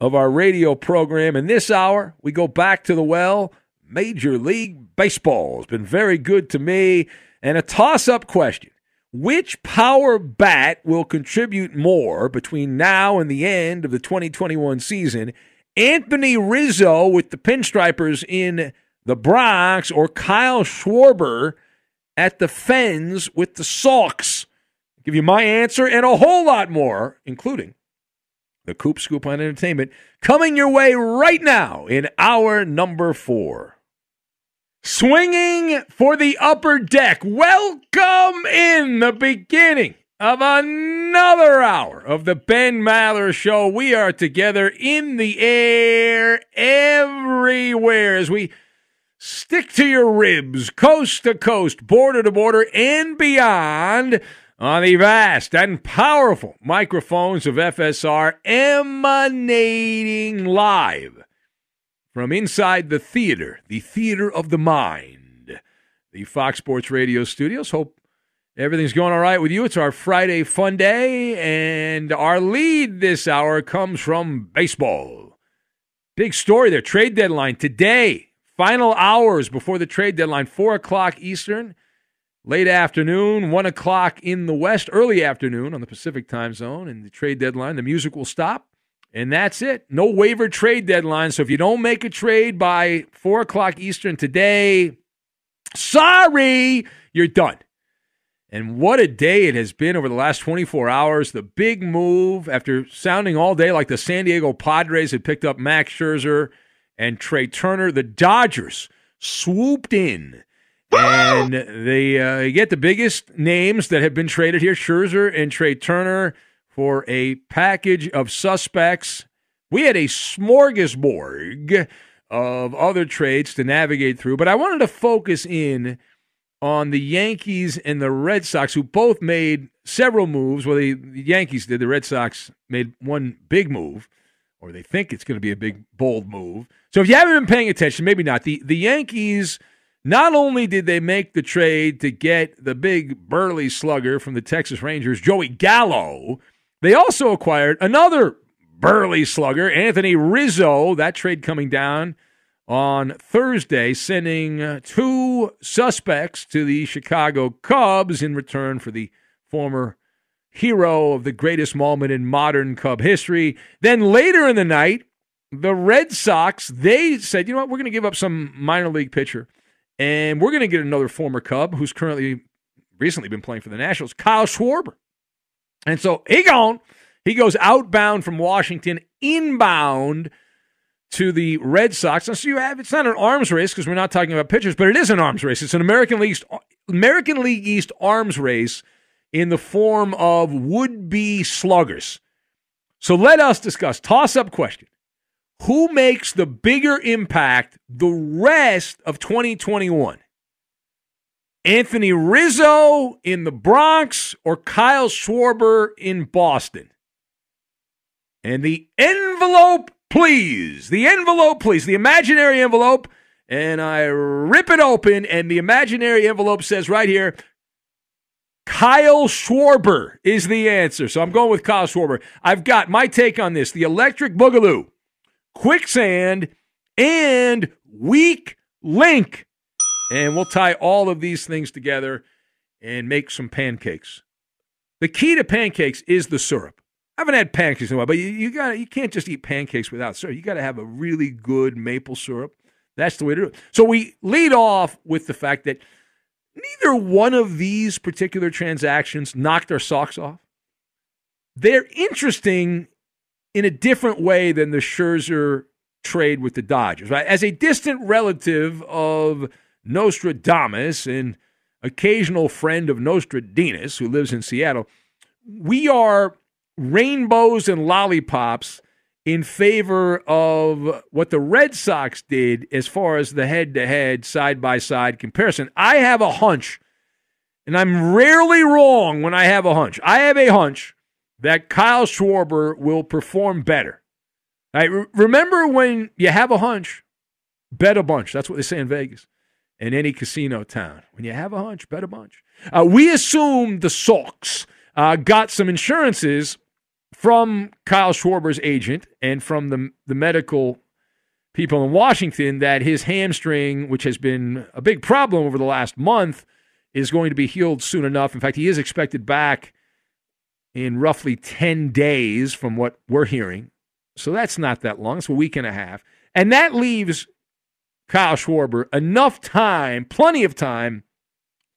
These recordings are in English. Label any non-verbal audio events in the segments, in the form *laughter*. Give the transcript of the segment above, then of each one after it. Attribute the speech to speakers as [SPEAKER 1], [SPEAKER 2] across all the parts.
[SPEAKER 1] of our radio program. In this hour, we go back to the well. Major League Baseball has been very good to me. And a toss up question Which power bat will contribute more between now and the end of the 2021 season? Anthony Rizzo with the Pinstripers in the Bronx or Kyle Schwarber at the Fens with the Sox? Give you my answer and a whole lot more, including the Coop Scoop on Entertainment, coming your way right now in hour number four. Swinging for the upper deck. Welcome in the beginning of another hour of the Ben Maller Show. We are together in the air everywhere as we stick to your ribs, coast to coast, border to border, and beyond on the vast and powerful microphones of FSR emanating live from inside the theater, the theater of the mind, the Fox Sports Radio studios. Hope everything's going all right with you. It's our Friday fun day, and our lead this hour comes from baseball. Big story there. Trade deadline today. Final hours before the trade deadline, 4 o'clock Eastern late afternoon, 1 o'clock in the West, early afternoon on the Pacific time zone, and the trade deadline. The music will stop, and that's it. No waiver trade deadline. So if you don't make a trade by 4 o'clock Eastern today, sorry, you're done. And what a day it has been over the last 24 hours. The big move after sounding all day like the San Diego Padres had picked up Max Scherzer and Trea Turner. The Dodgers swooped in and they uh, get the biggest names that have been traded here Scherzer and Trea Turner for a package of suspects. We had a smorgasbord of other trades to navigate through, but I wanted to focus in on the Yankees and the Red Sox, who both made several moves. Well, the, Yankees did. The Red Sox made one big move, or they think it's going to be a big, bold move. So if you haven't been paying attention, maybe not. The, the Yankees Not only did they make the trade to get the big burly slugger from the Texas Rangers, Joey Gallo, they also acquired another burly slugger, Anthony Rizzo. That trade coming down on Thursday, sending uh, two suspects to the Chicago Cubs in return for the former hero of the greatest moment in modern Cub history. Then later in the night, the Red Sox, they said, you know what, we're going to give up some minor league pitcher, and we're going to get another former Cub who's currently recently been playing for the Nationals, Kyle Schwarber. And so he gone. He goes outbound from Washington, inbound to the Red Sox. And so you have it's not an arms race because we're not talking about pitchers, but it is an arms race. It's an American League East, American League East arms race in the form of would-be sluggers. So let us discuss. Toss up question. Who makes the bigger impact the rest of 2021? Anthony Rizzo in the Bronx or Kyle Schwarber in Boston? And the envelope, please. The envelope, please. The imaginary envelope. And I rip it open, and the imaginary envelope says right here Kyle Schwarber is the answer. So I'm going with Kyle Schwarber. I've got my take on this the electric boogaloo, quicksand, and weak link. And we'll tie all of these things together and make some pancakes. The key to pancakes is the syrup. I haven't had pancakes in a while, but you, you got you can't just eat pancakes without syrup. You got to have a really good maple syrup. That's the way to do it. So we lead off with the fact that neither one of these particular transactions knocked our socks off. They're interesting in a different way than the Scherzer trade with the Dodgers. Right? As a distant relative of Nostradamus and occasional friend of Nostradamus who lives in Seattle, we are rainbows and lollipops in favor of what the Red Sox did as far as the head to head, side by side comparison. I have a hunch, and I'm rarely wrong when I have a hunch. I have a hunch that Kyle Schwarber will perform better. Right? remember when you have a hunch, bet a bunch. That's what they say in Vegas in any casino town. When you have a hunch, bet a bunch. Uh, we assume the Sox uh, got some insurances from Kyle Schwarber's agent and from the, the medical people in Washington that his hamstring, which has been a big problem over the last month, is going to be healed soon enough. In fact, he is expected back in roughly 10 days from what we're hearing. So that's not that long. It's a week and a half. And that leaves Kyle Schwarber enough time, plenty of time,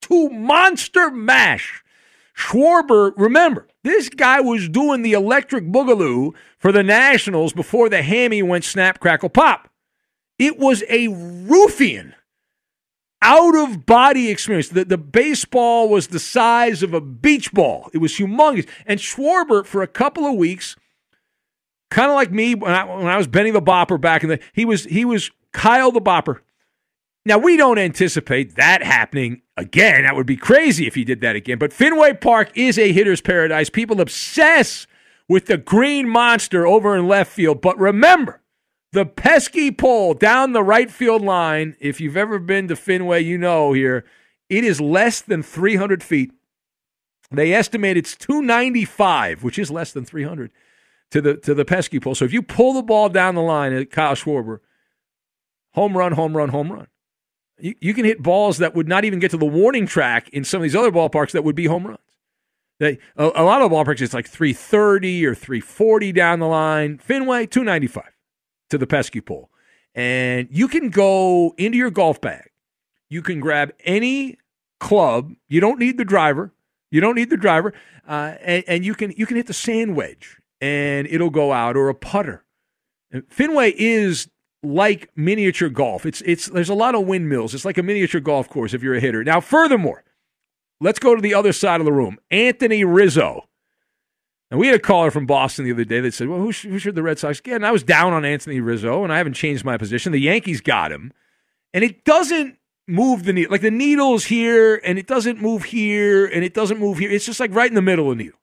[SPEAKER 1] to monster mash. Schwarber, remember, this guy was doing the electric boogaloo for the Nationals before the hammy went snap, crackle, pop. It was a Ruthian, out of body experience. The, the baseball was the size of a beach ball, it was humongous. And Schwarber, for a couple of weeks, kind of like me when I, when I was Benny the Bopper back in the, he was, he was Kyle the Bopper. Now, we don't anticipate that happening again. That would be crazy if he did that again. But Fenway Park is a hitter's paradise. People obsess with the green monster over in left field. But remember, the pesky pole down the right field line, if you've ever been to Fenway, you know here, it is less than 300 feet. They estimate it's 295, which is less than 300 to the to the pesky pole. So if you pull the ball down the line at Kyle Schwarber, home run, home run, home run. You, you can hit balls that would not even get to the warning track in some of these other ballparks that would be home runs. They, a, a lot of ballparks, it's like 330 or 340 down the line. Fenway, 295 to the pesky pole. And you can go into your golf bag. You can grab any club. You don't need the driver. You don't need the driver, uh, and, and, you can you can hit the sand wedge, and it'll go out, or a putter. Fenway is like miniature golf. It's it's there's a lot of windmills. It's like a miniature golf course if you're a hitter. Now, furthermore, let's go to the other side of the room. Anthony Rizzo. And we had a caller from Boston the other day that said, "Well, who, who should the Red Sox get?" And I was down on Anthony Rizzo, and I haven't changed my position. The Yankees got him, and it doesn't move the needle. Like the needle's here, and it doesn't move here, and it doesn't move here. It's just like right in the middle of the needle.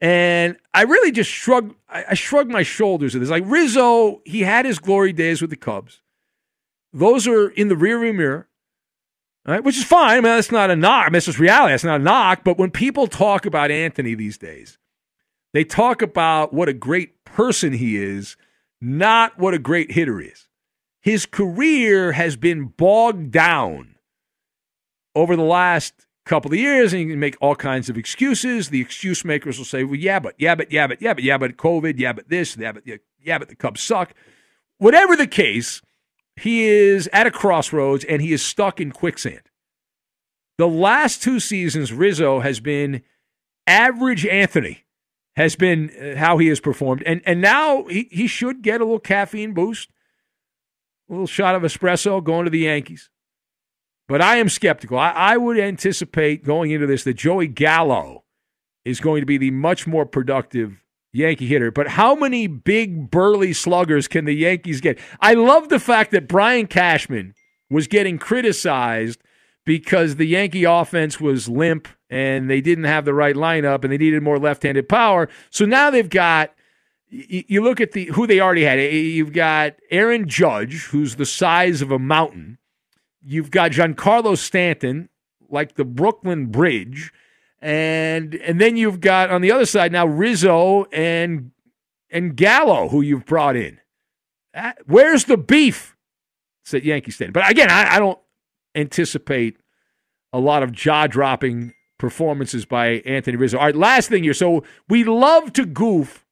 [SPEAKER 1] And I really just shrugged. I, I shrugged my shoulders at this. Like Rizzo, he had his glory days with the Cubs. Those are in the rearview mirror. right? Which is fine. I mean, that's not a knock. I mean, that's just reality. That's not a knock. But when people talk about Anthony these days, they talk about what a great person he is, not what a great hitter is. His career has been bogged down over the last couple of years, and you can make all kinds of excuses. The excuse makers will say, well, yeah, but, yeah, but, yeah, but, yeah, but, yeah, but COVID, yeah, but this, yeah, but, yeah, but the Cubs suck. Whatever the case, he is at a crossroads and he is stuck in quicksand. The last two seasons, Rizzo has been average Anthony, has been uh, how he has performed. And, and now he, he should get a little caffeine boost, a little shot of espresso going to the Yankees. But I am skeptical. I, I would anticipate going into this that Joey Gallo is going to be the much more productive Yankee hitter. But how many big, burly sluggers can the Yankees get? I love the fact that Brian Cashman was getting criticized because the Yankee offense was limp and they didn't have the right lineup and they needed more left-handed power. So now they've got you look at the who they already had. You've got Aaron Judge, who's the size of a mountain. You've got Giancarlo Stanton, like the Brooklyn Bridge. And and then you've got on the other side now Rizzo and and Gallo, who you've brought in. Uh, where's the beef? Said Yankee Stadium. But again, I, I don't anticipate a lot of jaw dropping performances by Anthony Rizzo. All right, last thing here. So we love to goof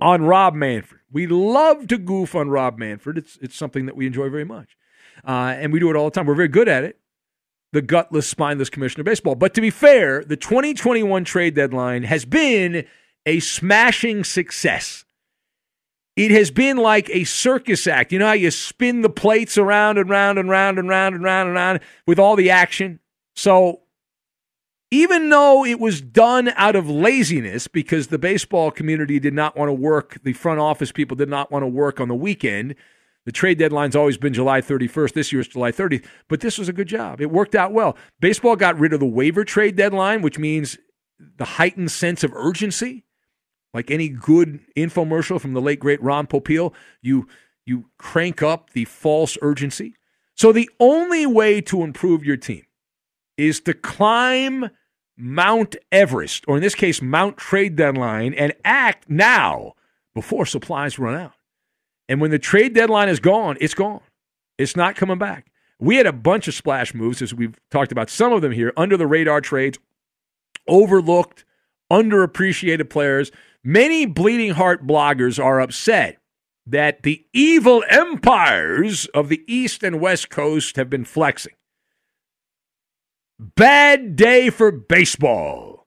[SPEAKER 1] on Rob Manfred. We love to goof on Rob Manfred. It's it's something that we enjoy very much, uh, and we do it all the time. We're very good at it the gutless, spineless commissioner of baseball. But to be fair, the 2021 trade deadline has been a smashing success. It has been like a circus act. You know how you spin the plates around and round and round and round and round and round with all the action? So even though it was done out of laziness because the baseball community did not want to work, the front office people did not want to work on the weekend, the trade deadline's always been July 31st. This year it's July 30th. But this was a good job. It worked out well. Baseball got rid of the waiver trade deadline, which means the heightened sense of urgency. Like any good infomercial from the late great Ron Popeil, you you crank up the false urgency. So the only way to improve your team is to climb Mount Everest, or in this case, Mount Trade Deadline, and act now before supplies run out. And when the trade deadline is gone, it's gone. It's not coming back. We had a bunch of splash moves, as we've talked about some of them here, under the radar trades, overlooked, underappreciated players. Many bleeding heart bloggers are upset that the evil empires of the East and West Coast have been flexing. Bad day for baseball.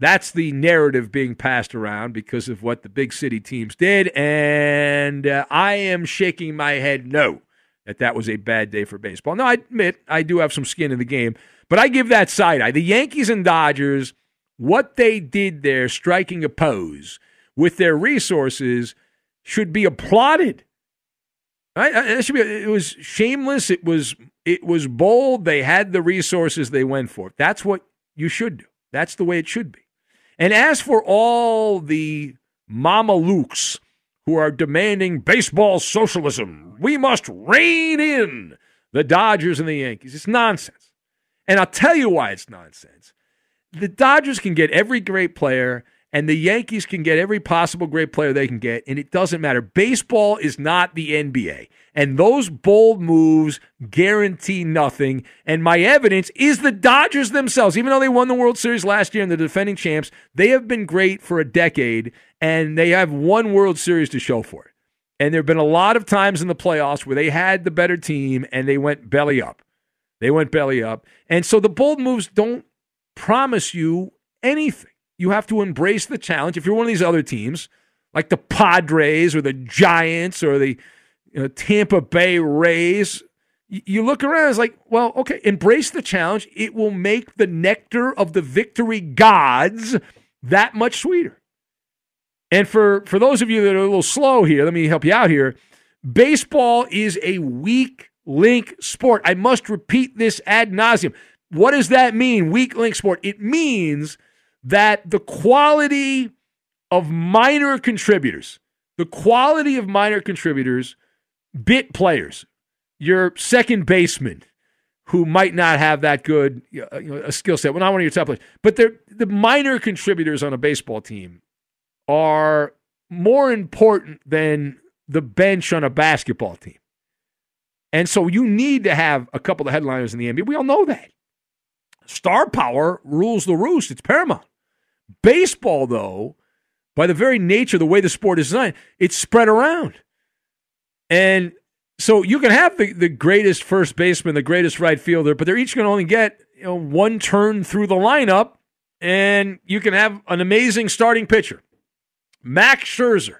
[SPEAKER 1] That's the narrative being passed around because of what the big city teams did. And uh, I am shaking my head no, that that was a bad day for baseball. Now, I admit I do have some skin in the game, but I give that side eye. The Yankees and Dodgers, what they did there, striking a pose with their resources, should be applauded. Right? It, should be, it was shameless. It was it was bold. They had the resources. They went for it. That's what you should do. That's the way it should be. And as for all the mamalukes who are demanding baseball socialism, we must rein in the Dodgers and the Yankees. It's nonsense. And I'll tell you why it's nonsense. The Dodgers can get every great player and the Yankees can get every possible great player they can get, and it doesn't matter. Baseball is not the NBA, and those bold moves guarantee nothing. And my evidence is the Dodgers themselves, even though they won the World Series last year and the defending champs, they have been great for a decade, and they have one World Series to show for it. And there have been a lot of times in the playoffs where they had the better team and they went belly up. They went belly up. And so the bold moves don't promise you anything. You have to embrace the challenge. If you're one of these other teams, like the Padres or the Giants or the you know, Tampa Bay Rays, you look around, it's like, well, okay, embrace the challenge. It will make the nectar of the victory gods that much sweeter. And for, for those of you that are a little slow here, let me help you out here. Baseball is a weak link sport. I must repeat this ad nauseum. What does that mean, weak link sport? It means that the quality of minor contributors, the quality of minor contributors, bit players, your second baseman, who might not have that good uh, uh, you know, a skill set. Well, not one of your top players, but the minor contributors on a baseball team are more important than the bench on a basketball team. And so you need to have a couple of headliners in the NBA. We all know that. Star power rules the roost. It's paramount. Baseball, though, by the very nature, the way the sport is designed, it's spread around. And so you can have the, the greatest first baseman, the greatest right fielder, but they're each going to only get you know, one turn through the lineup, and you can have an amazing starting pitcher, Max Scherzer,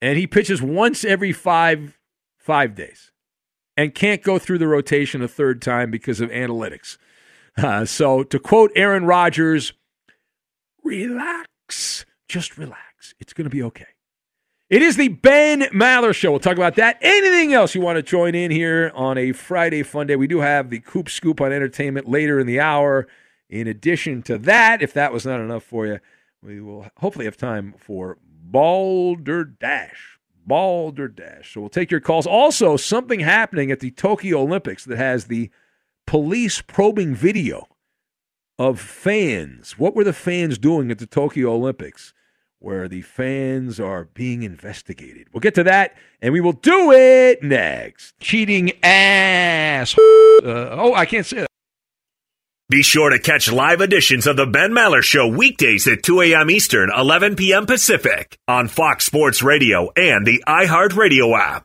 [SPEAKER 1] and he pitches once every five five days, and can't go through the rotation a third time because of analytics. Uh, so to quote Aaron Rodgers, relax, just relax. It's going to be okay. It is the Ben Maller Show. We'll talk about that. Anything else you want to join in here on a Friday fun day? We do have the Coop Scoop on entertainment later in the hour. In addition to that, if that was not enough for you, we will hopefully have time for Balderdash. Balderdash. So we'll take your calls. Also, something happening at the Tokyo Olympics that has the police probing video of fans. What were the fans doing at the Tokyo Olympics? where the fans are being investigated. We'll get to that, and we will do it next. Cheating ass. *laughs* Uh, oh, I can't say that.
[SPEAKER 2] Be sure to catch live editions of the Ben Maller Show weekdays at 2 a.m. Eastern, 11 p.m. Pacific on Fox Sports Radio and the iHeartRadio app.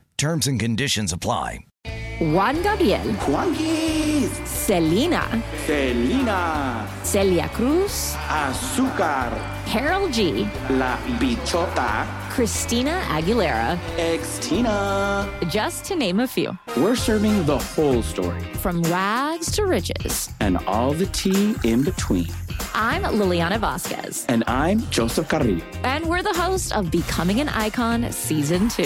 [SPEAKER 3] Terms and conditions apply.
[SPEAKER 4] Juan Gabriel,
[SPEAKER 5] Juanquis,
[SPEAKER 4] Selena,
[SPEAKER 5] Selena,
[SPEAKER 4] Celia Cruz,
[SPEAKER 5] Azúcar,
[SPEAKER 4] Karol G,
[SPEAKER 5] La Bichota,
[SPEAKER 4] Christina Aguilera,
[SPEAKER 5] Xtina.
[SPEAKER 4] just to name a few.
[SPEAKER 5] We're serving the whole story
[SPEAKER 4] From rags to riches.
[SPEAKER 5] and all the tea in between.
[SPEAKER 4] I'm Liliana Vasquez,
[SPEAKER 5] And I'm Joseph Carrillo.
[SPEAKER 4] and we're the host of Becoming an Icon Season 2.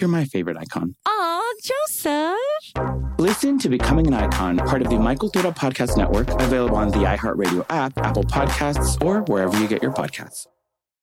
[SPEAKER 5] You're my favorite icon.
[SPEAKER 4] Aw, Joseph!
[SPEAKER 5] Listen to Becoming an Icon, part of the My Cultura Podcast Network, available on the iHeartRadio app, Apple Podcasts, or wherever you get your podcasts.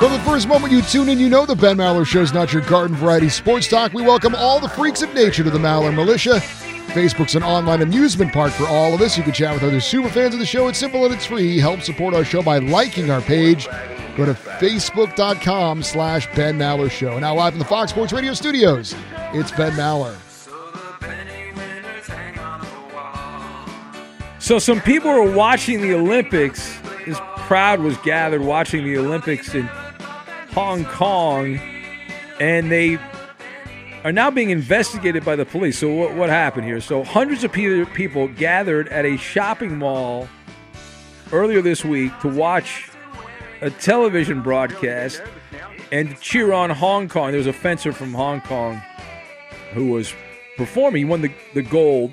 [SPEAKER 6] From the first moment you tune in, you know the Ben Maller Show is not your garden variety sports talk. We welcome all the freaks of nature to the Maller Militia. Facebook's an online amusement park for all of us. You can chat with other super fans of the show. It's simple and it's free. Help support our show by liking our page. Go to facebook.com slash Ben Maller Show. Now live in the Fox Sports Radio studios, it's Ben Maller.
[SPEAKER 1] So some people were watching the Olympics. This crowd was gathered watching the Olympics in Hong Kong, and they are now being investigated by the police. So what, what happened here? So hundreds of people gathered at a shopping mall earlier this week to watch a television broadcast and cheer on Hong Kong. There was a fencer from Hong Kong who was performing. He won the, the gold.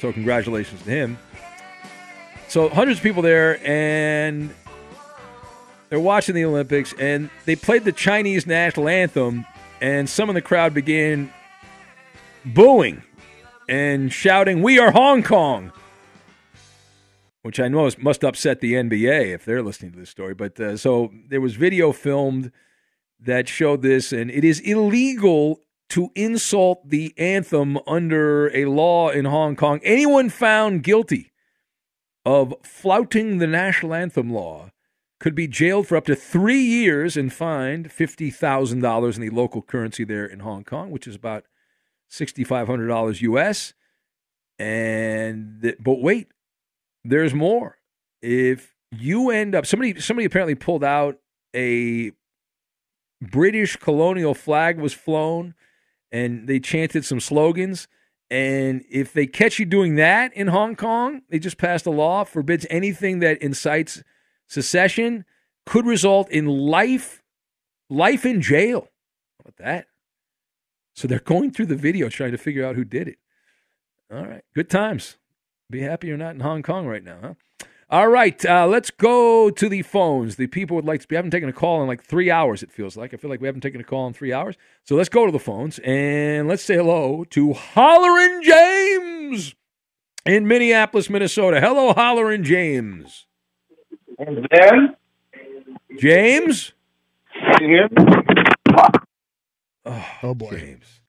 [SPEAKER 1] So congratulations to him. So hundreds of people there, and they're watching the Olympics, and they played the Chinese national anthem, and some of the crowd began booing and shouting, "We are Hong Kong," which I know must upset the NBA if they're listening to this story. But uh, so there was video filmed that showed this, and it is illegal to insult the anthem under a law in Hong Kong. Anyone found guilty of flouting the national anthem law could be jailed for up to three years and fined $50,000 in the local currency there in Hong Kong, which is about $6,500 US. And but wait, there's more. If you end up somebody somebody apparently pulled out a British colonial flag was flown and they chanted some slogans. And if they catch you doing that in Hong Kong, they just passed a law forbids anything that incites secession, could result in life, life in jail. How about that? So they're going through the video trying to figure out who did it. All right, good times. Be happy you're not in Hong Kong right now, huh? All right, uh, let's go to the phones. The people would like to. We haven't taken a call in like three hours. It feels like. I feel like we haven't taken a call in three hours. So let's go to the phones and let's say hello to Hollerin' James in Minneapolis, Minnesota. Hello, Hollerin' James.
[SPEAKER 7] And then,
[SPEAKER 1] James.
[SPEAKER 6] Oh, oh boy.
[SPEAKER 1] James.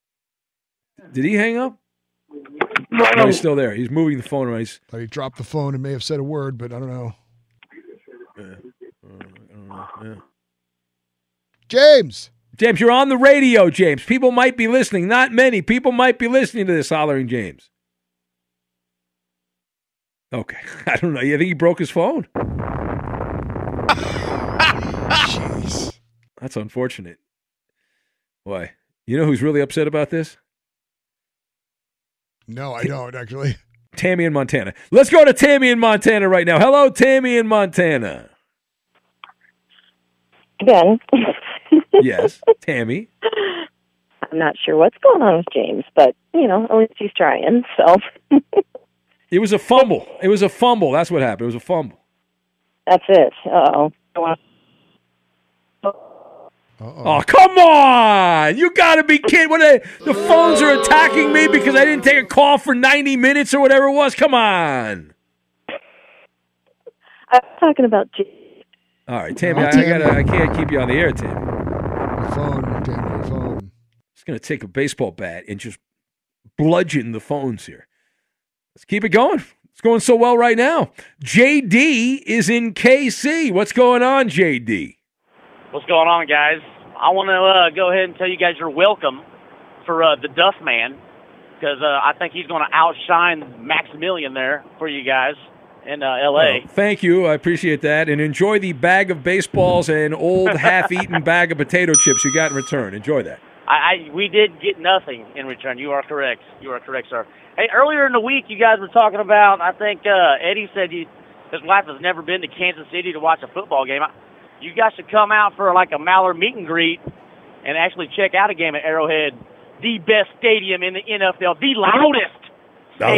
[SPEAKER 1] Did he hang up? No, he's still there. He's moving the phone right.
[SPEAKER 6] But he dropped the phone and may have said a word, but uh, I don't know.
[SPEAKER 1] yeah.
[SPEAKER 6] James.
[SPEAKER 1] James, you're on the radio, James. People might be listening. Not many. People might be listening to this hollering James. Okay. *laughs* I don't know. You think he broke his phone?
[SPEAKER 6] Jeez.
[SPEAKER 1] That's unfortunate. Why? You know who's really upset about this?
[SPEAKER 6] No, I don't actually.
[SPEAKER 1] Tammy in Montana. Let's go to Tammy in Montana right now. Hello, Tammy in Montana.
[SPEAKER 8] Again, *laughs*
[SPEAKER 1] Yes, Tammy.
[SPEAKER 8] I'm not sure what's going on with James, but you know, at least he's trying. So *laughs*
[SPEAKER 1] It was a fumble. It was a fumble. That's what happened. It was a fumble.
[SPEAKER 8] that's it. Uh oh.
[SPEAKER 1] Oh, come on! You got to be kidding! What? Are, the phones are attacking me because I didn't take a call for ninety minutes or whatever it was. Come on!
[SPEAKER 8] I'm talking about James.
[SPEAKER 1] All right, Tammy.
[SPEAKER 6] Oh,
[SPEAKER 1] I, I gotta. I can't keep you on the air, Tammy.
[SPEAKER 6] Your phone, damn your phone.
[SPEAKER 1] It's going to take a baseball bat and just bludgeon the phones here. Let's keep it going. It's going so well right now. JD is in KC. What's going on, JD?
[SPEAKER 9] What's going on, guys? I want to uh, go ahead and tell you guys you're welcome for uh, the Duff Man because uh, I think he's going to outshine Maximilian there for you guys in uh, L.A.
[SPEAKER 1] Oh, thank you. I appreciate that. And enjoy the bag of baseballs and old half eaten *laughs* bag of potato chips you got in return. Enjoy that.
[SPEAKER 9] I, I we did get nothing in return. You are correct. You are correct, sir. Hey, earlier in the week, you guys were talking about. I think uh, Eddie said he, his wife has never been to Kansas City to watch a football game. I, you guys should come out for like a Maller meet and greet and actually check out a game at Arrowhead, the best stadium in the NFL, the loudest
[SPEAKER 1] The
[SPEAKER 9] loudest. in the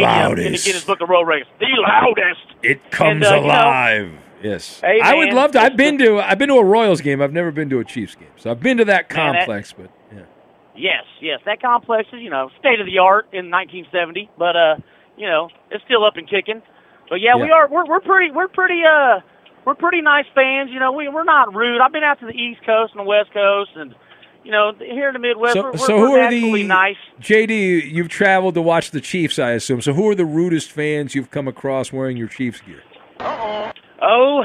[SPEAKER 1] loudest.
[SPEAKER 9] Guinness Book of World Records, the loudest.
[SPEAKER 1] It comes
[SPEAKER 9] And, uh, you know-
[SPEAKER 1] alive. yes.
[SPEAKER 9] Hey,
[SPEAKER 1] I would love to. I've been to I've been to a Royals game. I've never been to a Chiefs game. So I've been to that
[SPEAKER 9] Man, that-
[SPEAKER 1] complex, but yeah.
[SPEAKER 9] Yes, yes, that complex is you know state of the art in 1970, but uh, you know it's still up and kicking. But yeah, we are we're we're pretty we're pretty uh we're pretty nice fans. You know we we're not rude. I've been out to the East Coast and the West Coast, and you know here in the Midwest,
[SPEAKER 1] So,
[SPEAKER 9] we're, we're,
[SPEAKER 1] so
[SPEAKER 9] we're
[SPEAKER 1] who are the
[SPEAKER 9] nice.
[SPEAKER 1] JD? You've traveled to watch the Chiefs, I assume. So who are the rudest fans you've come across wearing your Chiefs gear?
[SPEAKER 9] Oh, Oh,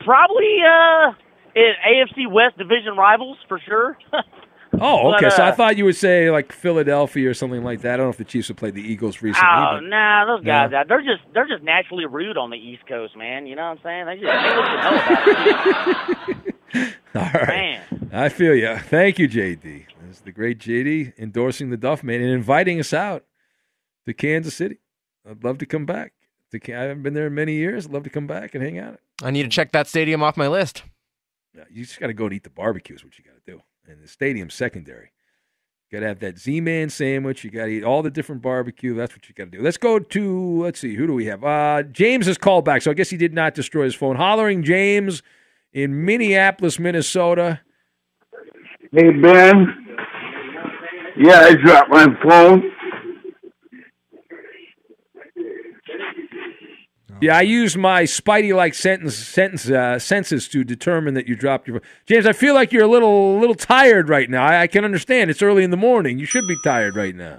[SPEAKER 9] probably uh, AFC West division rivals for sure. *laughs*
[SPEAKER 1] Oh,
[SPEAKER 9] But,
[SPEAKER 1] okay. so I
[SPEAKER 9] uh,
[SPEAKER 1] thought you would say like Philadelphia or something like that. I don't know if the Chiefs have played the Eagles recently.
[SPEAKER 9] Oh
[SPEAKER 1] but
[SPEAKER 9] nah, those guys
[SPEAKER 1] No.
[SPEAKER 9] out they're just they're just naturally rude on the East Coast, man. You know what I'm saying? They just they look to know about it. *laughs*
[SPEAKER 1] All right.
[SPEAKER 9] Man.
[SPEAKER 1] I feel you. Thank you, JD. This is the great JD endorsing the Duff Man and inviting us out to Kansas City. I'd love to come back. To, I haven't been there in many years. I'd love to come back and hang out.
[SPEAKER 10] I need to check that stadium off my list.
[SPEAKER 1] Yeah, you just got to go and eat the barbecue is what you got to do. And the stadium's secondary. You got to have that Z-Man sandwich. You got to eat all the different barbecue. That's what you got to do. Let's go to, let's see, who do we have? Uh, James has called back, so I guess he did not destroy his phone. Hollering James in Minneapolis, Minnesota.
[SPEAKER 7] Hey, Ben. Yeah, I dropped my phone.
[SPEAKER 1] Yeah, I used my Spidey-like sentence, sentence uh, senses to determine that you dropped your. James, I feel like you're a little, little tired right now. I, I can understand. It's early in the morning. You should be tired right now.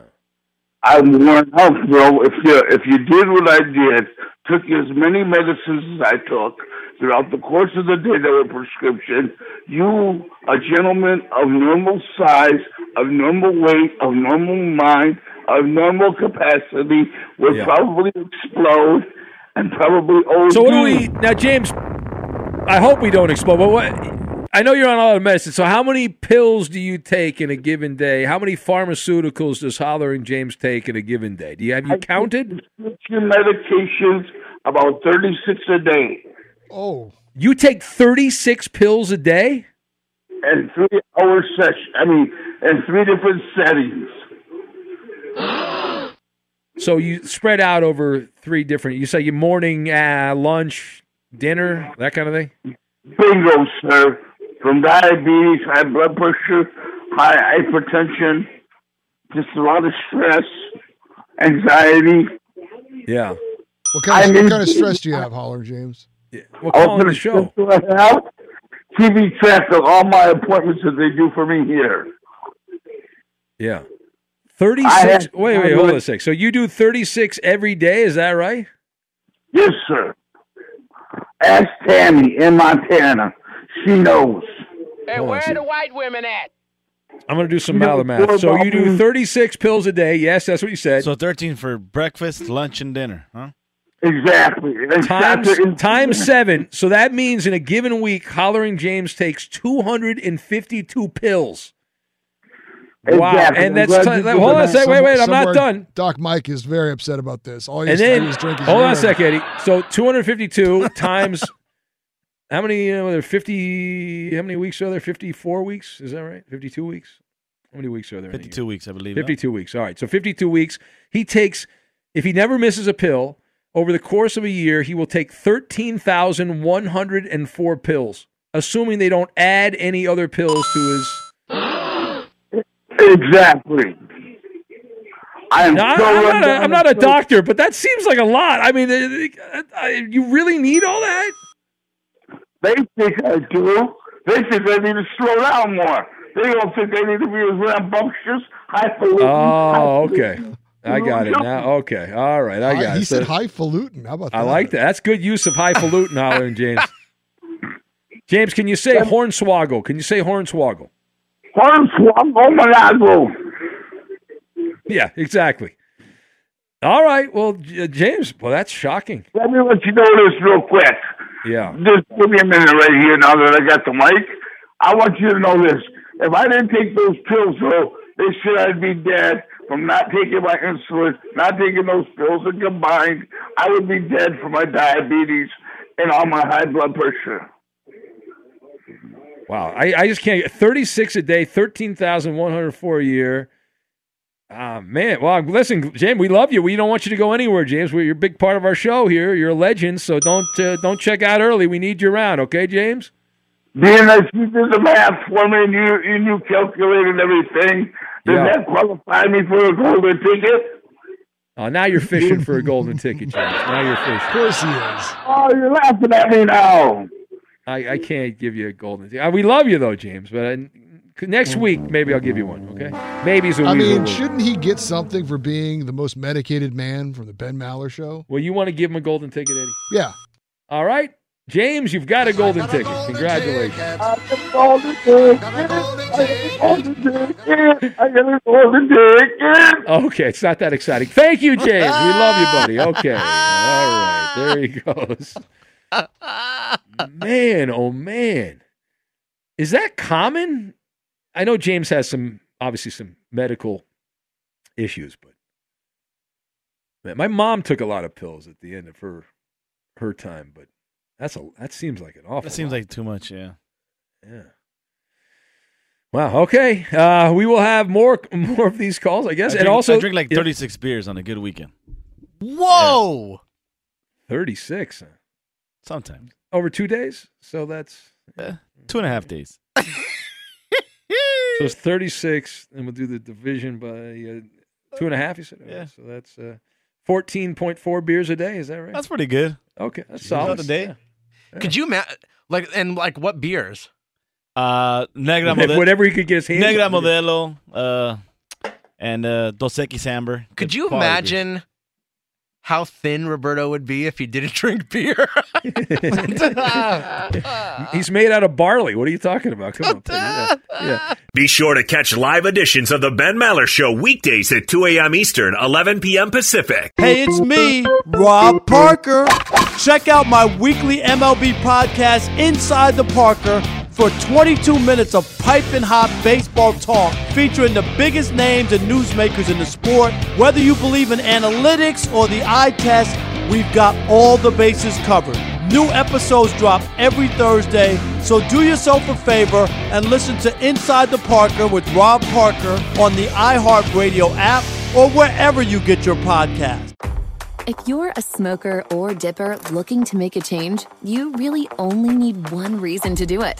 [SPEAKER 7] I'm worn out, bro. If you if you did what I did, took as many medicines as I took throughout the course of the day that were prescription, you, a gentleman of normal size, of normal weight, of normal mind, of normal capacity, would
[SPEAKER 1] Yeah.
[SPEAKER 7] probably explode and probably OD.
[SPEAKER 1] So what do we now, James? I hope we don't explode. But what? I know you're on a lot of medicine. So how many pills do you take in a given day? How many pharmaceuticals does Hollering James take in a given day? Do you have you counted?
[SPEAKER 7] prescription medications about thirty six a day.
[SPEAKER 6] Oh,
[SPEAKER 1] You take 36 pills a day?
[SPEAKER 7] and three hour session. I mean, in three different settings. *gasps* *gasps* *gasps*
[SPEAKER 1] So you spread out over three different. You say your morning, uh, lunch, dinner, that kind of thing.
[SPEAKER 7] Bingo, sir. From diabetes, high blood pressure, high hypertension, just a lot of stress, anxiety.
[SPEAKER 1] Yeah.
[SPEAKER 6] what kind of,
[SPEAKER 7] I mean-
[SPEAKER 6] what kind of stress do you have, Holler James?
[SPEAKER 1] Well,
[SPEAKER 7] call the show. I have TV track of all my appointments that they do for me here.
[SPEAKER 1] Yeah.
[SPEAKER 7] I
[SPEAKER 1] 36.
[SPEAKER 7] have-
[SPEAKER 1] Wait, wait, hold on a sec. So you do 36 every day, is that right?
[SPEAKER 7] Yes, sir. Ask Tammy in Montana. She knows.
[SPEAKER 1] Hey, where are the
[SPEAKER 10] white women at?
[SPEAKER 1] I'm going to do some
[SPEAKER 7] You know,
[SPEAKER 1] math math. So you do 36 pills a day. Yes, that's what you said.
[SPEAKER 11] So 13 for breakfast, lunch, and dinner, huh?
[SPEAKER 7] Exactly.
[SPEAKER 1] times times seven. So that means in a given week, Hollering James takes 252 pills. Wow,
[SPEAKER 7] Exactly.
[SPEAKER 1] and that's
[SPEAKER 7] I'm
[SPEAKER 1] t-
[SPEAKER 7] glad you did
[SPEAKER 1] hold on a
[SPEAKER 7] that.
[SPEAKER 1] second. Wait, wait, I'm not done.
[SPEAKER 6] Doc Mike is very upset about this. All he's
[SPEAKER 1] And
[SPEAKER 6] has to
[SPEAKER 1] then
[SPEAKER 6] do is drink his
[SPEAKER 1] hold on a
[SPEAKER 6] urine.
[SPEAKER 1] second, Eddie. So 252 *laughs* times how many? Uh, there 50. How many weeks are there? 54 weeks. Is that right? 52 weeks. How many weeks are there? in a
[SPEAKER 11] 52 weeks, I believe.
[SPEAKER 1] 52 weeks. All right. So 52 weeks. He takes, if he never misses a pill, over the course of a year, he will take 13,104 pills, assuming they don't add any other pills to his.
[SPEAKER 7] Exactly. I am
[SPEAKER 1] Now,
[SPEAKER 7] so
[SPEAKER 1] I'm, not a,
[SPEAKER 7] down
[SPEAKER 1] I'm not a doctor, but that seems like a lot. I mean, uh, uh, you really need all that?
[SPEAKER 7] They think I do. They think I need to slow down more. They don't think they need to be as rambunctious, highfalutin.
[SPEAKER 1] Oh, okay. I got it now. Okay. All right. I got
[SPEAKER 6] he
[SPEAKER 1] it.
[SPEAKER 6] He said
[SPEAKER 1] So-
[SPEAKER 6] highfalutin. How about that?
[SPEAKER 1] I like that. That's good use of highfalutin, hollering, James. *laughs* James, can you say hornswoggle? Can you say hornswoggle? Yeah, exactly. All right. Well, James, well, that's shocking.
[SPEAKER 7] Let me let you know this real quick.
[SPEAKER 1] Yeah.
[SPEAKER 7] Just give me a minute right here now that I got the mic. I want you to know this. If I didn't take those pills, though, they said I'd be dead from not taking my insulin, not taking those pills, and combined, I would be dead from my diabetes and all my high blood pressure.
[SPEAKER 1] Wow. I, I just can't. 36 a day, 13,104 a year. Ah, man. Well, listen, James, we love you. We don't want you to go anywhere, James. We're, you're a big part of our show here. You're a legend, so don't uh, don't check out early. We need you around, okay, James?
[SPEAKER 7] Being that you did the math for me and you, and you calculated everything, does
[SPEAKER 1] Yeah.
[SPEAKER 7] that qualify me for a golden ticket?
[SPEAKER 1] Oh, now you're fishing for a golden ticket, James. Now you're fishing. Of
[SPEAKER 6] course he is.
[SPEAKER 7] Oh, you're laughing at me now.
[SPEAKER 1] I, I can't give you a golden ticket. Uh, We love you, though, James, but uh, next week, maybe I'll give you one, okay? maybe. a
[SPEAKER 6] I
[SPEAKER 1] weasel
[SPEAKER 6] mean,
[SPEAKER 1] rule.
[SPEAKER 6] shouldn't he get something for being the most medicated man from the Ben Maller show?
[SPEAKER 1] Well, you want to give him a golden ticket, Eddie?
[SPEAKER 6] Yeah.
[SPEAKER 1] All right. James, you've got a golden ticket. Congratulations.
[SPEAKER 7] I got a golden ticket. I got a golden ticket. I got a golden ticket.
[SPEAKER 1] Okay, it's not that exciting. Thank you, James. We love you, buddy. Okay. All right. There he goes. Man, oh man. Is that common? I know James has some obviously some medical issues, but man, my mom took a lot of pills at the end of her her time, but that's a that seems like an awful
[SPEAKER 11] That seems like too much. Yeah.
[SPEAKER 1] Yeah. Wow. Okay. Uh, we will have more more of these calls, I guess,
[SPEAKER 11] I
[SPEAKER 1] and also
[SPEAKER 11] I drink like
[SPEAKER 1] Yeah.
[SPEAKER 11] 36 beers on a good weekend.
[SPEAKER 12] Whoa.
[SPEAKER 1] thirty six
[SPEAKER 11] Sometimes
[SPEAKER 1] over two days. So that's yeah,
[SPEAKER 11] two and a half days. *laughs*
[SPEAKER 1] so it's thirty six, and we'll do the division by uh, two and a half. You said,
[SPEAKER 11] Yeah.
[SPEAKER 1] So that's uh, fourteen point four beers a day. Is that right?
[SPEAKER 11] That's pretty good.
[SPEAKER 1] Okay, that's
[SPEAKER 11] Jeez.
[SPEAKER 1] solid.
[SPEAKER 11] A day.
[SPEAKER 1] Yeah.
[SPEAKER 12] Could you ma- like and like what beers?
[SPEAKER 11] Uh, Negra
[SPEAKER 1] Whatever-
[SPEAKER 11] Modelo.
[SPEAKER 1] whatever he could get his hands
[SPEAKER 11] Negra
[SPEAKER 1] on.
[SPEAKER 11] Modelo. Uh, and uh, Dos Equis Amber.
[SPEAKER 12] Could you
[SPEAKER 11] imagine? beers.
[SPEAKER 12] Imagine how thin Roberto would be if he didn't *laughs* drink beer? *laughs*
[SPEAKER 1] He's made out of barley. What are you talking about? Come on, yeah. yeah.
[SPEAKER 2] Be sure to catch live editions of The Ben Maller Show weekdays at 2 a.m. Eastern, 11 p.m. Pacific.
[SPEAKER 13] Hey, it's me, Rob Parker. Check out my weekly MLB podcast, Inside the Parker, for 22 minutes of piping hot baseball talk featuring the biggest names and newsmakers in the sport. Whether you believe in analytics or the eye test, we've got all the bases covered. New episodes drop every Thursday, so do yourself a favor and listen to Inside the Parker with Rob Parker on the iHeartRadio app or wherever you get your podcast.
[SPEAKER 14] If you're a smoker or dipper looking to make a change, you really only need one reason to do it.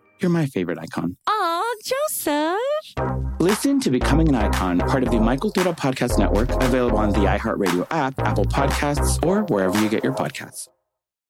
[SPEAKER 5] You're my favorite icon.
[SPEAKER 4] Aw, Joseph!
[SPEAKER 5] Listen to Becoming an Icon, part of the My Cultura Podcast Network, available on the iHeartRadio app, Apple Podcasts, or wherever you get your podcasts.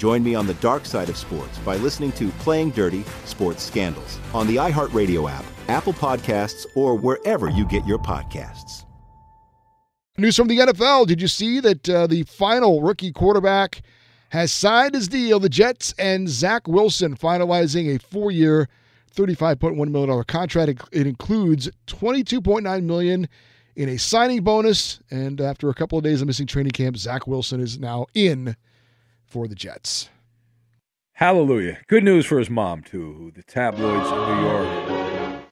[SPEAKER 15] Join me on the dark side of sports by listening to Playing Dirty Sports Scandals on the iHeartRadio app, Apple Podcasts, or wherever you get your podcasts.
[SPEAKER 6] News from the NFL. Did you see that uh, the final rookie quarterback has signed his deal? The Jets and Zach Wilson finalizing a four year, $35.1 million contract. It includes 22.9 million in a signing bonus. And after a couple of days of missing training camp, Zach Wilson is now in for the Jets.
[SPEAKER 1] Hallelujah. Good news for his mom, too, who the tabloids in New York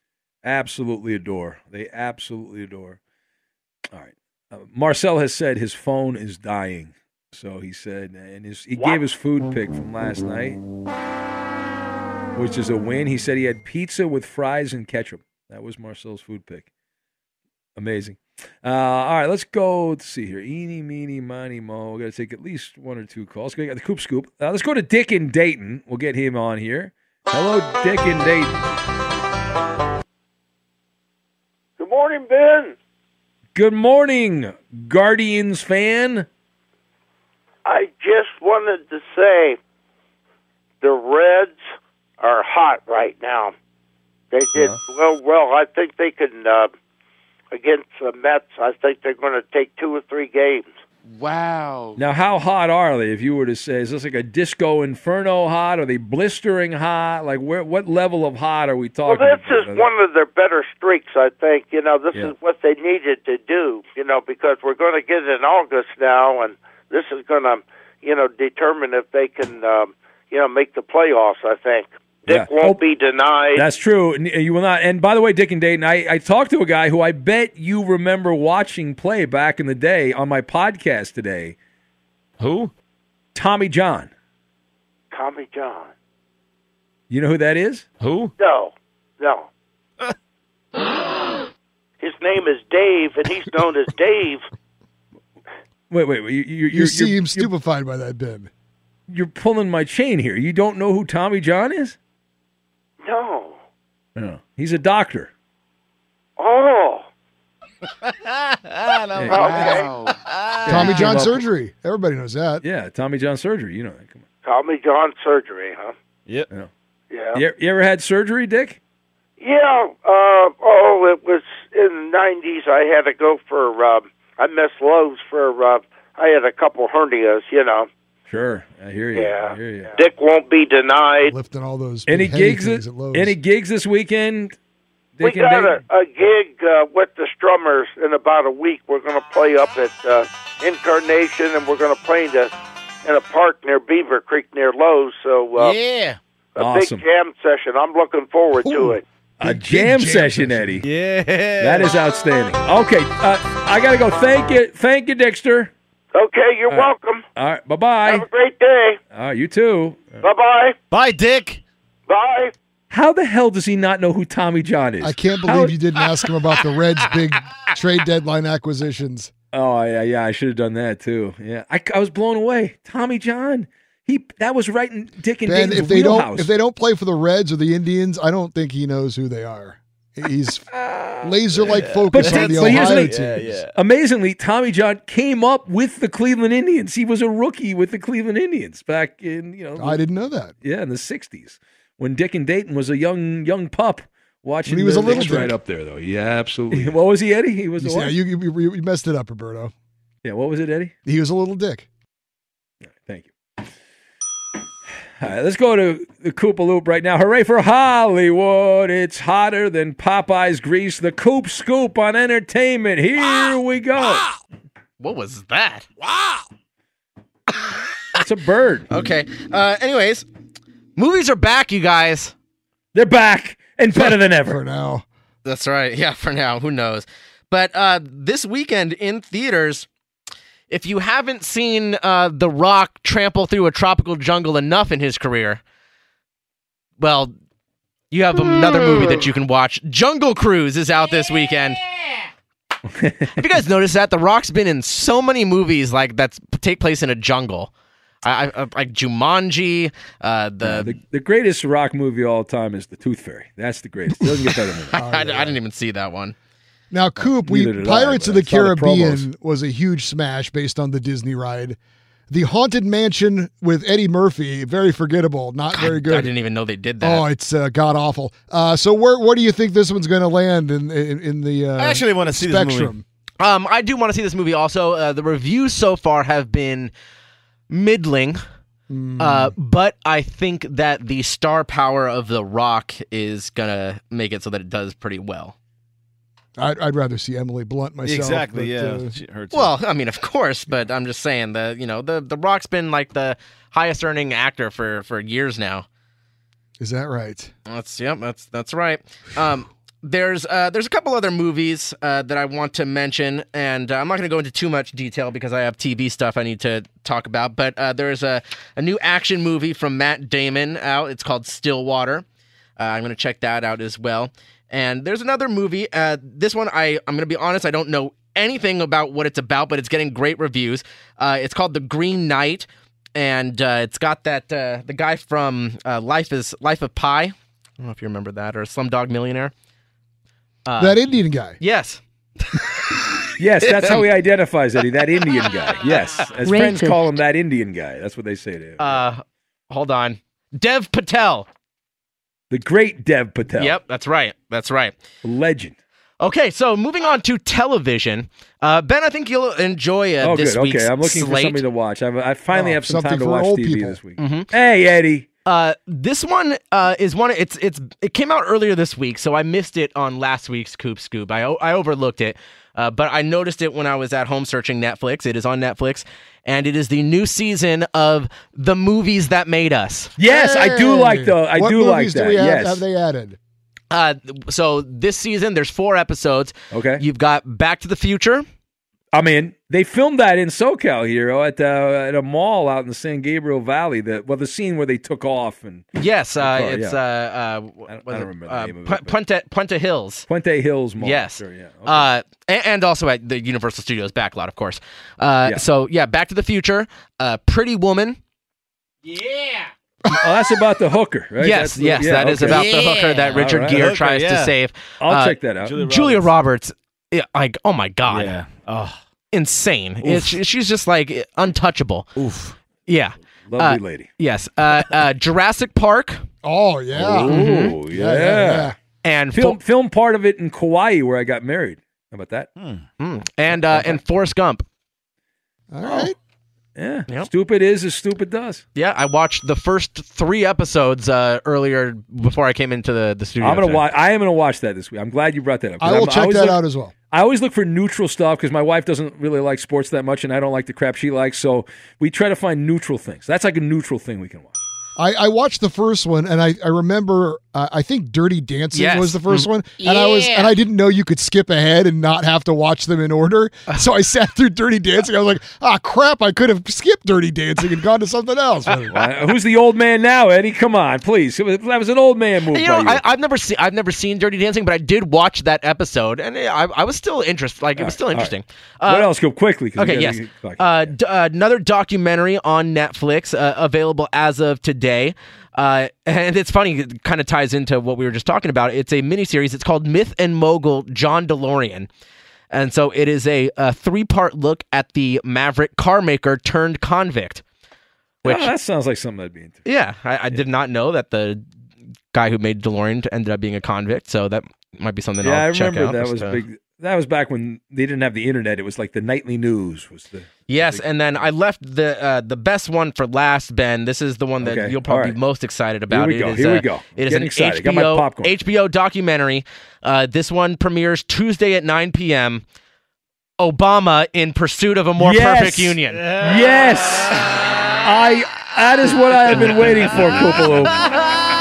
[SPEAKER 1] absolutely adore. They absolutely adore. All right. Uh, Marcel has said his phone is dying. So he said, and his, he gave his food pick from last night, which is a win. He said he had pizza with fries and ketchup. That was Marcel's food pick. Amazing. Uh, all right, let's go. Let's see here. Eeny, meeny, miny, mo. We got to take at least one or two calls. We got the Coop Scoop. Uh, let's go to Dick in Dayton. We'll get him on here. Hello, Dick in Dayton.
[SPEAKER 16] Good morning, Ben.
[SPEAKER 1] Good morning, Guardians fan.
[SPEAKER 16] I just wanted to say the Reds are hot right now. They did well. Well, I think they can uh, against the Mets. I think they're going to take two or three games.
[SPEAKER 12] Wow.
[SPEAKER 1] Now, how hot are they? If you were to say, is this like a disco inferno hot? Are they blistering hot? Like, where? What level of hot are we talking?
[SPEAKER 16] Well, this
[SPEAKER 1] about?
[SPEAKER 16] is one of their better streaks. I think you know this
[SPEAKER 1] Yeah.
[SPEAKER 16] is what they needed to do. You know because we're going to get in August now, and this is going to you know determine if they can um, you know make the playoffs. I think Dick
[SPEAKER 1] Yeah.
[SPEAKER 16] won't
[SPEAKER 1] Oh,
[SPEAKER 16] be denied.
[SPEAKER 1] That's true. Uh, you will not. And by the way, Dick and Dayton, I, I talked to a guy who I bet you remember watching play back in the day on my podcast today. Who? Tommy John.
[SPEAKER 16] Tommy John.
[SPEAKER 1] You know who that is? Who?
[SPEAKER 16] No, no. *gasps* His name is Dave, and he's known as Dave.
[SPEAKER 1] Wait, wait, wait. You, you,
[SPEAKER 6] You
[SPEAKER 1] you're,
[SPEAKER 6] seem
[SPEAKER 1] you're,
[SPEAKER 6] stupefied by that, Ben.
[SPEAKER 1] you're pulling my chain here. You don't know who Tommy John is?
[SPEAKER 16] No.
[SPEAKER 1] No. He's a doctor.
[SPEAKER 16] Oh. *laughs*
[SPEAKER 1] Hey.
[SPEAKER 16] Okay.
[SPEAKER 6] Tommy John
[SPEAKER 1] Came up-
[SPEAKER 6] surgery. Everybody knows that.
[SPEAKER 1] Yeah, Tommy John surgery. You know that. Come on.
[SPEAKER 16] Tommy John surgery, huh?
[SPEAKER 1] Yep. Yeah.
[SPEAKER 16] Yeah.
[SPEAKER 1] You, you ever had surgery, Dick?
[SPEAKER 16] Yeah. Uh, oh, it was in the '90s. I had to go for. Um, I missed Lowe's for. Uh, I had a couple hernias. You know.
[SPEAKER 1] Sure. I hear you.
[SPEAKER 16] Yeah.
[SPEAKER 1] I hear you.
[SPEAKER 16] Dick won't be denied.
[SPEAKER 6] Lifting all those
[SPEAKER 1] Any
[SPEAKER 6] big
[SPEAKER 1] gigs? This,
[SPEAKER 6] at Lowe's.
[SPEAKER 1] any gigs this weekend?
[SPEAKER 16] We
[SPEAKER 1] Dick and
[SPEAKER 16] got a, a gig uh, with the Strummers in about a week. We're going to play up at uh, Incarnation, and we're going to play in, the, in a park near Beaver Creek near Lowe's. So uh,
[SPEAKER 12] Yeah.
[SPEAKER 16] a
[SPEAKER 1] Awesome.
[SPEAKER 16] big jam session. I'm looking forward to it.
[SPEAKER 1] A jam session, Eddie.
[SPEAKER 11] Yeah.
[SPEAKER 1] That is outstanding. Okay, uh, I got to go. Thank you. Thank you, Dexter.
[SPEAKER 16] Okay, you're
[SPEAKER 1] All right.
[SPEAKER 16] welcome.
[SPEAKER 1] All right, bye-bye.
[SPEAKER 16] Have a great day.
[SPEAKER 1] All right, you too.
[SPEAKER 16] Bye bye.
[SPEAKER 11] Bye, Dick.
[SPEAKER 16] Bye.
[SPEAKER 1] How the hell does he not know who Tommy John is?
[SPEAKER 6] I can't
[SPEAKER 1] How-
[SPEAKER 6] believe you didn't ask him about the Reds' big trade deadline acquisitions.
[SPEAKER 1] Oh yeah, yeah. I should have done that too. Yeah, I, I was blown away. Tommy John. He that was right in Dick and
[SPEAKER 6] Ben,
[SPEAKER 1] Dave's
[SPEAKER 6] if they don't
[SPEAKER 1] wheelhouse.
[SPEAKER 6] if they don't play for the Reds or the Indians, I don't think he knows who they are. He's *laughs* ah. laser like
[SPEAKER 1] but,
[SPEAKER 6] focus on
[SPEAKER 1] Dick-
[SPEAKER 6] the
[SPEAKER 1] but here's
[SPEAKER 6] Ohio
[SPEAKER 1] the-
[SPEAKER 6] teams.
[SPEAKER 1] Amazingly, Tommy John came up with the Cleveland Indians. He was a rookie with the Cleveland Indians back in you know.
[SPEAKER 6] I didn't know that.
[SPEAKER 1] Yeah, in the '60s when Dick and Dayton was a young young pup watching.
[SPEAKER 6] When he was
[SPEAKER 1] the-
[SPEAKER 6] a little
[SPEAKER 1] the-
[SPEAKER 17] right up there, though. Yeah, absolutely. *laughs*
[SPEAKER 1] what was he, Eddie? He was.
[SPEAKER 6] You,
[SPEAKER 1] a
[SPEAKER 6] see,
[SPEAKER 1] what?
[SPEAKER 6] you, you, you messed it up, Roberto.
[SPEAKER 1] yeah, what was it, Eddie?
[SPEAKER 6] He was a little dick.
[SPEAKER 1] Thank you. All right, let's go to the Koopa Loop right now. Hooray for Hollywood! It's hotter than Popeye's grease. The Coop Scoop on entertainment. Here we go. Wow.
[SPEAKER 12] What was that? Wow.
[SPEAKER 1] It's a bird. *laughs*
[SPEAKER 12] Okay. Uh, anyways, movies are back, you guys.
[SPEAKER 1] They're back and better than ever.
[SPEAKER 6] For now.
[SPEAKER 12] That's right. *laughs* Yeah, for now. Who knows? But uh, this weekend in theaters, if you haven't seen uh, The Rock trample through a tropical jungle enough in his career, well, you have another movie that you can watch. Jungle Cruise is out this weekend. have you guys noticed that The Rock's been in so many movies like that take place in a jungle? I, I like Jumanji. Uh, the,
[SPEAKER 1] the the greatest rock movie of all time is The Tooth Fairy. That's the greatest. It doesn't get better than that. *laughs*
[SPEAKER 12] I, I didn't even see that one.
[SPEAKER 6] Now, Coop, we
[SPEAKER 1] Neither did I,
[SPEAKER 6] Pirates of the
[SPEAKER 1] I saw the
[SPEAKER 6] Caribbean was a huge smash based on the Disney ride. The Haunted Mansion with Eddie Murphy, very forgettable, not very good.
[SPEAKER 12] I didn't even know they did that.
[SPEAKER 6] Oh, it's uh, god awful. Uh, so where where do you think this one's going to land in in, in the uh,
[SPEAKER 11] I actually wanna see this movie.
[SPEAKER 12] Um, I do want to see this movie. Also, uh, the reviews so far have been middling,
[SPEAKER 6] Hmm.
[SPEAKER 12] uh, but I think that the star power of The Rock is gonna make it so that it does pretty well.
[SPEAKER 6] I'd, I'd rather see Emily Blunt myself.
[SPEAKER 11] Exactly.
[SPEAKER 6] but,
[SPEAKER 11] Yeah.
[SPEAKER 6] uh,
[SPEAKER 11] She hurts.
[SPEAKER 12] Well, I mean, of course, but I'm just saying that you know the the Rock's been like the highest earning actor for for years now.
[SPEAKER 6] is that right?
[SPEAKER 12] That's yep. That's that's right. Um, there's uh, there's a couple other movies uh, that I want to mention, and uh, I'm not going to go into too much detail because I have TV stuff I need to talk about. But uh, there's a a new action movie from Matt Damon out. It's called Stillwater. Uh, I'm going to check that out as well. And there's another movie. Uh, this one I I'm going to be honest. I don't know anything about what it's about, but it's getting great reviews. Uh, it's called The Green Knight, and uh, it's got that uh, the guy from uh, Life is Life of Pi. I don't know if you remember that or Slumdog Millionaire. Uh,
[SPEAKER 6] that Indian guy.
[SPEAKER 12] Yes. *laughs*
[SPEAKER 1] Yes, that's how he identifies Eddie. That Indian guy. *laughs* Yes, as friends call him that Indian guy. That's what they say to him.
[SPEAKER 12] Uh, hold on. Dev Patel.
[SPEAKER 1] The great Dev Patel.
[SPEAKER 12] Yep, that's right. That's right.
[SPEAKER 1] Legend.
[SPEAKER 12] Okay, so moving on to television. Uh, ben, I think you'll enjoy uh,
[SPEAKER 1] oh,
[SPEAKER 12] this
[SPEAKER 1] good.
[SPEAKER 12] week's
[SPEAKER 1] Okay, I'm looking for
[SPEAKER 12] slate.
[SPEAKER 1] something to watch. I, I finally
[SPEAKER 6] Oh,
[SPEAKER 1] have some time to watch TV
[SPEAKER 6] people.
[SPEAKER 1] this week.
[SPEAKER 12] Mhm.
[SPEAKER 1] Hey, Eddie.
[SPEAKER 12] Uh, this one uh, is one. It's it's it came out earlier this week, so I missed it on last week's Coop Scoop. I I overlooked it, uh, but I noticed it when I was at home searching Netflix. It is on Netflix, and it is the new season of the movies that made us.
[SPEAKER 1] Yes, I do like the. I
[SPEAKER 6] what
[SPEAKER 1] do
[SPEAKER 6] movies
[SPEAKER 1] like
[SPEAKER 6] do
[SPEAKER 1] that.
[SPEAKER 6] we have,
[SPEAKER 1] yes.
[SPEAKER 6] have they added?
[SPEAKER 12] Uh, so this season there's four episodes.
[SPEAKER 1] Okay.
[SPEAKER 12] You've got Back to the Future.
[SPEAKER 1] I mean, they filmed that in SoCal here oh, at uh, at a mall out in the San Gabriel Valley. The well, the scene where they took off and
[SPEAKER 12] Yes, uh,
[SPEAKER 1] car,
[SPEAKER 12] it's
[SPEAKER 1] yeah.
[SPEAKER 12] uh, uh,
[SPEAKER 1] I don't- I don't
[SPEAKER 12] it?
[SPEAKER 1] remember the
[SPEAKER 12] uh,
[SPEAKER 1] name of
[SPEAKER 12] Pu-
[SPEAKER 1] it, but-
[SPEAKER 12] Puente Puente Hills.
[SPEAKER 1] Puente Hills Mall.
[SPEAKER 12] Yes.
[SPEAKER 1] Sure, yeah.
[SPEAKER 12] Uh, and, and also at the Universal Studios backlot, of course. Uh,
[SPEAKER 1] Yeah.
[SPEAKER 12] So yeah, Back to the Future, uh, Pretty Woman. Yeah.
[SPEAKER 1] oh, that's about the hooker, right?
[SPEAKER 12] Yes,
[SPEAKER 1] the-
[SPEAKER 12] yes,
[SPEAKER 1] yeah,
[SPEAKER 12] that is
[SPEAKER 1] okay.
[SPEAKER 12] about the hooker that Richard
[SPEAKER 1] right.
[SPEAKER 12] Gere
[SPEAKER 1] Hooker,
[SPEAKER 12] tries to save.
[SPEAKER 1] I'll
[SPEAKER 12] Uh,
[SPEAKER 1] check that out.
[SPEAKER 12] Julia, Roberts. yeah, like, oh my god,
[SPEAKER 11] Yeah. Oh.
[SPEAKER 12] insane. It's, she's just like untouchable.
[SPEAKER 11] Oof.
[SPEAKER 12] Yeah,
[SPEAKER 1] Lovely
[SPEAKER 12] Uh,
[SPEAKER 1] lady.
[SPEAKER 12] Yes, uh, uh, Jurassic Park
[SPEAKER 6] Oh yeah.
[SPEAKER 1] Oh,
[SPEAKER 12] Mhm.
[SPEAKER 1] yeah.
[SPEAKER 6] Yeah, yeah, yeah.
[SPEAKER 12] and
[SPEAKER 1] Film, film part of it in Kauai where I got married. How about that?
[SPEAKER 12] Mm. and uh, and Forrest Gump.
[SPEAKER 6] All right.
[SPEAKER 1] Yeah.
[SPEAKER 12] Yep.
[SPEAKER 1] Stupid is as stupid does.
[SPEAKER 12] Yeah, I watched the first three episodes uh, earlier before I came into the the studio.
[SPEAKER 1] I'm gonna
[SPEAKER 12] today.
[SPEAKER 1] watch. I am gonna watch that this week. I'm glad you brought that up.
[SPEAKER 6] I will
[SPEAKER 1] I'm-
[SPEAKER 6] check
[SPEAKER 1] always
[SPEAKER 6] that
[SPEAKER 1] look-
[SPEAKER 6] out as well.
[SPEAKER 1] I always look for neutral stuff because my wife doesn't really like sports that much, and I don't like the crap she likes. So we try to find neutral things. That's like a neutral thing we can watch.
[SPEAKER 6] I, I watched the first one and I, I remember uh, I think Dirty Dancing
[SPEAKER 12] Yes.
[SPEAKER 6] was the 1st
[SPEAKER 12] Mhm.
[SPEAKER 6] one and I was and I didn't know you could skip ahead and not have to watch them in order *laughs* so I sat through Dirty Dancing I was like ah crap I could have skipped Dirty Dancing and gone to something else *laughs*
[SPEAKER 1] Uh, who's the old man now, Eddie? Come on, please. That was an old man move.
[SPEAKER 12] You know,
[SPEAKER 1] you.
[SPEAKER 12] I, I've never seen I've never seen Dirty Dancing, but I did watch that episode, and I, I was still interested. Like it was still
[SPEAKER 1] All right.
[SPEAKER 12] interesting.
[SPEAKER 1] what
[SPEAKER 12] Uh,
[SPEAKER 1] else? Go quickly. 'cause we
[SPEAKER 12] Okay, yes.
[SPEAKER 1] get back.
[SPEAKER 12] Uh, d- uh, another documentary on Netflix uh, available as of today. Uh, *laughs* and it's funny, it kind of ties into what we were just talking about. It's a miniseries. It's called Myth and Mogul John DeLorean. And so it is a, a three part look at the Maverick car maker turned convict. Which,
[SPEAKER 1] Oh, that sounds like something I'd be into.
[SPEAKER 12] yeah, I, I did not know that the guy who made DeLorean ended up being a convict. So that might be something
[SPEAKER 1] Yeah,
[SPEAKER 12] I'll
[SPEAKER 1] I
[SPEAKER 12] check
[SPEAKER 1] remember
[SPEAKER 12] out.
[SPEAKER 1] that was
[SPEAKER 12] uh,
[SPEAKER 1] big. That was back when they didn't have the internet. It was like the nightly news was the.
[SPEAKER 12] Yes, and then I left the uh, the best one for last, Ben. This is the one that
[SPEAKER 1] Okay,
[SPEAKER 12] you'll probably
[SPEAKER 1] all right.
[SPEAKER 12] be most excited about.
[SPEAKER 1] Here we
[SPEAKER 12] It
[SPEAKER 1] go,
[SPEAKER 12] is,
[SPEAKER 1] here we
[SPEAKER 12] uh,
[SPEAKER 1] go.
[SPEAKER 12] It is an
[SPEAKER 1] excited.
[SPEAKER 12] HBO. HBO documentary. Uh, this one premieres Tuesday at 9 p.m. Obama in pursuit of a more
[SPEAKER 1] Yes.
[SPEAKER 12] perfect union.
[SPEAKER 1] Yes, I. That is what I have been waiting for, Kupalo. *laughs*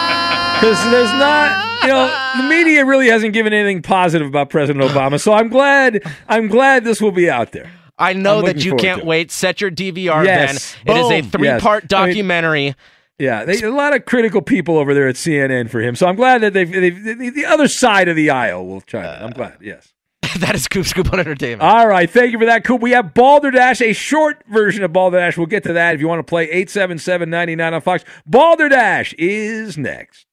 [SPEAKER 1] Because there's not, you know, the media really hasn't given anything positive about President Obama. So I'm glad. I'm glad this will be out there.
[SPEAKER 12] I know that you can't wait. Set your DVR,
[SPEAKER 1] Yes.
[SPEAKER 12] Ben. It is a three part
[SPEAKER 1] Yes. I mean-
[SPEAKER 12] documentary.
[SPEAKER 1] Yeah, they, a lot of critical people over there at CNN for him. So I'm glad that they've, they've the, the other side of the aisle will chime in. I'm glad. Yes. *laughs*
[SPEAKER 12] that is Coop Scoop on Entertainment.
[SPEAKER 1] All right. Thank you for that, Coop. We have Balderdash, a short version of Balderdash. We'll get to that if you want to play 877 99 on Fox. Balderdash is next.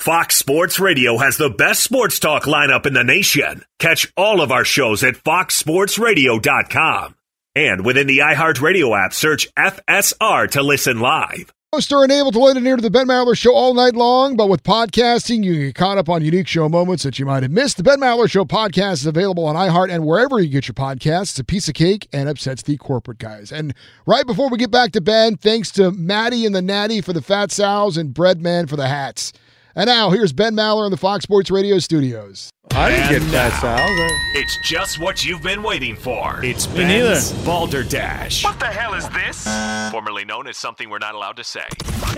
[SPEAKER 2] Fox Sports Radio has the best sports talk lineup in the nation. Catch all of our shows at foxsportsradio.com. And within the iHeartRadio app, search FSR to listen live.
[SPEAKER 6] Hosts are unable to lend an ear to the Ben Maller Show all night long, but with podcasting, you can get caught up on unique show moments that you might have missed. The Ben Maller Show podcast is available on iHeart and wherever you get your podcasts. It's a piece of cake and upsets the corporate guys. And right before we get back to Ben, thanks to Maddie and the Natty for the fat sows and Breadman for the hats. And now here's Ben Maller in the Fox Sports Radio studios.
[SPEAKER 1] I didn't get that sound.
[SPEAKER 2] It's just what you've been waiting for. It's
[SPEAKER 1] Me neither.
[SPEAKER 2] Ben's Balderdash. What the hell is this? Formerly known as something we're not allowed to say.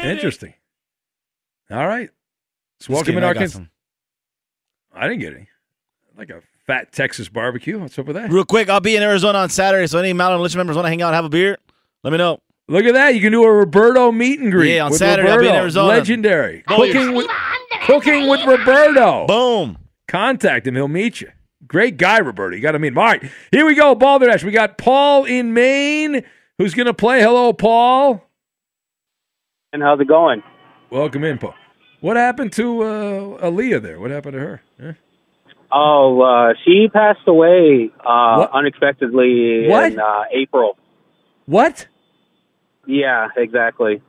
[SPEAKER 1] Interesting. All right. So
[SPEAKER 11] Just
[SPEAKER 1] welcome
[SPEAKER 11] kidding,
[SPEAKER 1] in
[SPEAKER 11] I
[SPEAKER 1] our
[SPEAKER 11] got
[SPEAKER 1] cons-
[SPEAKER 11] some.
[SPEAKER 1] I didn't get any. Like a fat Texas barbecue. What's up with that?
[SPEAKER 11] Real quick, I'll be in Arizona on Saturday, so any Mountain Militia members want to hang out and have a beer, let me know.
[SPEAKER 1] Look at that. You can do a Roberto meet and greet.
[SPEAKER 11] Yeah, on
[SPEAKER 1] with
[SPEAKER 11] Saturday, I'll be in Arizona.
[SPEAKER 1] Legendary.
[SPEAKER 11] Oh,
[SPEAKER 1] cooking
[SPEAKER 11] yeah.
[SPEAKER 1] with cooking with Roberto.
[SPEAKER 11] Boom.
[SPEAKER 1] Contact him. He'll meet you. Great guy, Roberto. You got to meet him. All right. Here we go. Balderdash. We got Paul in Maine who's going to play. Hello, Paul.
[SPEAKER 18] And how's it going?
[SPEAKER 1] Welcome in, Paul. What happened to uh, Aaliyah there? What happened to her? Huh?
[SPEAKER 18] Oh, uh, she passed away uh, unexpectedly
[SPEAKER 1] What?
[SPEAKER 18] in uh, April.
[SPEAKER 1] What?
[SPEAKER 18] Yeah, exactly.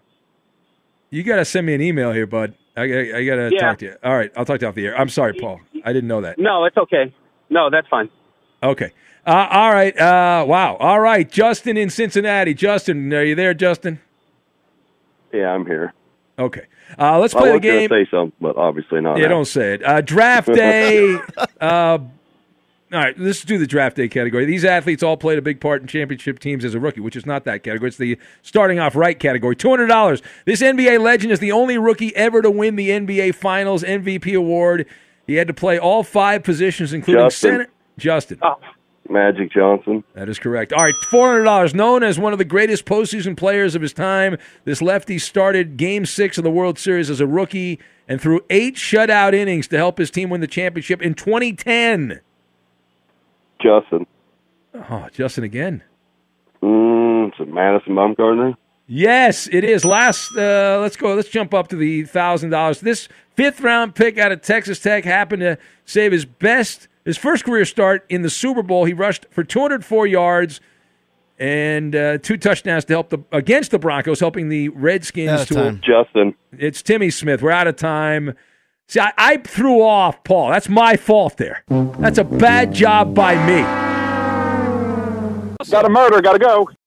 [SPEAKER 1] You got to send me an email here, bud. I, I, I got to
[SPEAKER 18] Yeah.
[SPEAKER 1] talk to you. All right. I'll talk to you off the air. I'm sorry, Paul. I didn't know that.
[SPEAKER 18] No, it's okay. No, that's fine.
[SPEAKER 1] Okay. Uh, all right. Uh, wow. All right. Justin in Cincinnati. Justin, are you there, Justin?
[SPEAKER 19] Yeah, I'm here.
[SPEAKER 1] Okay. Uh, let's play the
[SPEAKER 19] was gonna
[SPEAKER 1] game.
[SPEAKER 19] say something, but obviously not.
[SPEAKER 1] Yeah,
[SPEAKER 19] now.
[SPEAKER 1] don't say it. Uh, draft day. *laughs* all right, let's do the draft day category. These athletes all played a big part in championship teams as a rookie, which is not that category. It's the starting off right category. Two hundred dollars. This NBA legend is the only rookie ever to win the NBA Finals MVP award. He had to play all five positions, including
[SPEAKER 19] Justin.
[SPEAKER 1] center. Justin.
[SPEAKER 19] Oh, Magic Johnson.
[SPEAKER 1] That is correct. All right, four hundred dollars. Known as one of the greatest postseason players of his time, this lefty started Game Six of the World Series as a rookie and threw eight shutout innings to help his team win the championship in 2010.
[SPEAKER 19] Justin.
[SPEAKER 1] Oh, Justin again.
[SPEAKER 19] Mm, is it Madison Bumgarner?
[SPEAKER 1] Yes, it is. Last, uh, let's go. Let's jump up to the thousand dollars. This fifth round pick out of Texas Tech happened to save his best, his first career start in the Super Bowl. He rushed for 204 yards and uh, two touchdowns to help the against the Broncos, helping the Redskins
[SPEAKER 19] Out of
[SPEAKER 1] to
[SPEAKER 19] time. Justin.
[SPEAKER 1] It's Timmy Smith. We're out of time. See, I, I threw off Paul. That's my fault there. That's a bad job by me.
[SPEAKER 19] Got a murder. Got to go.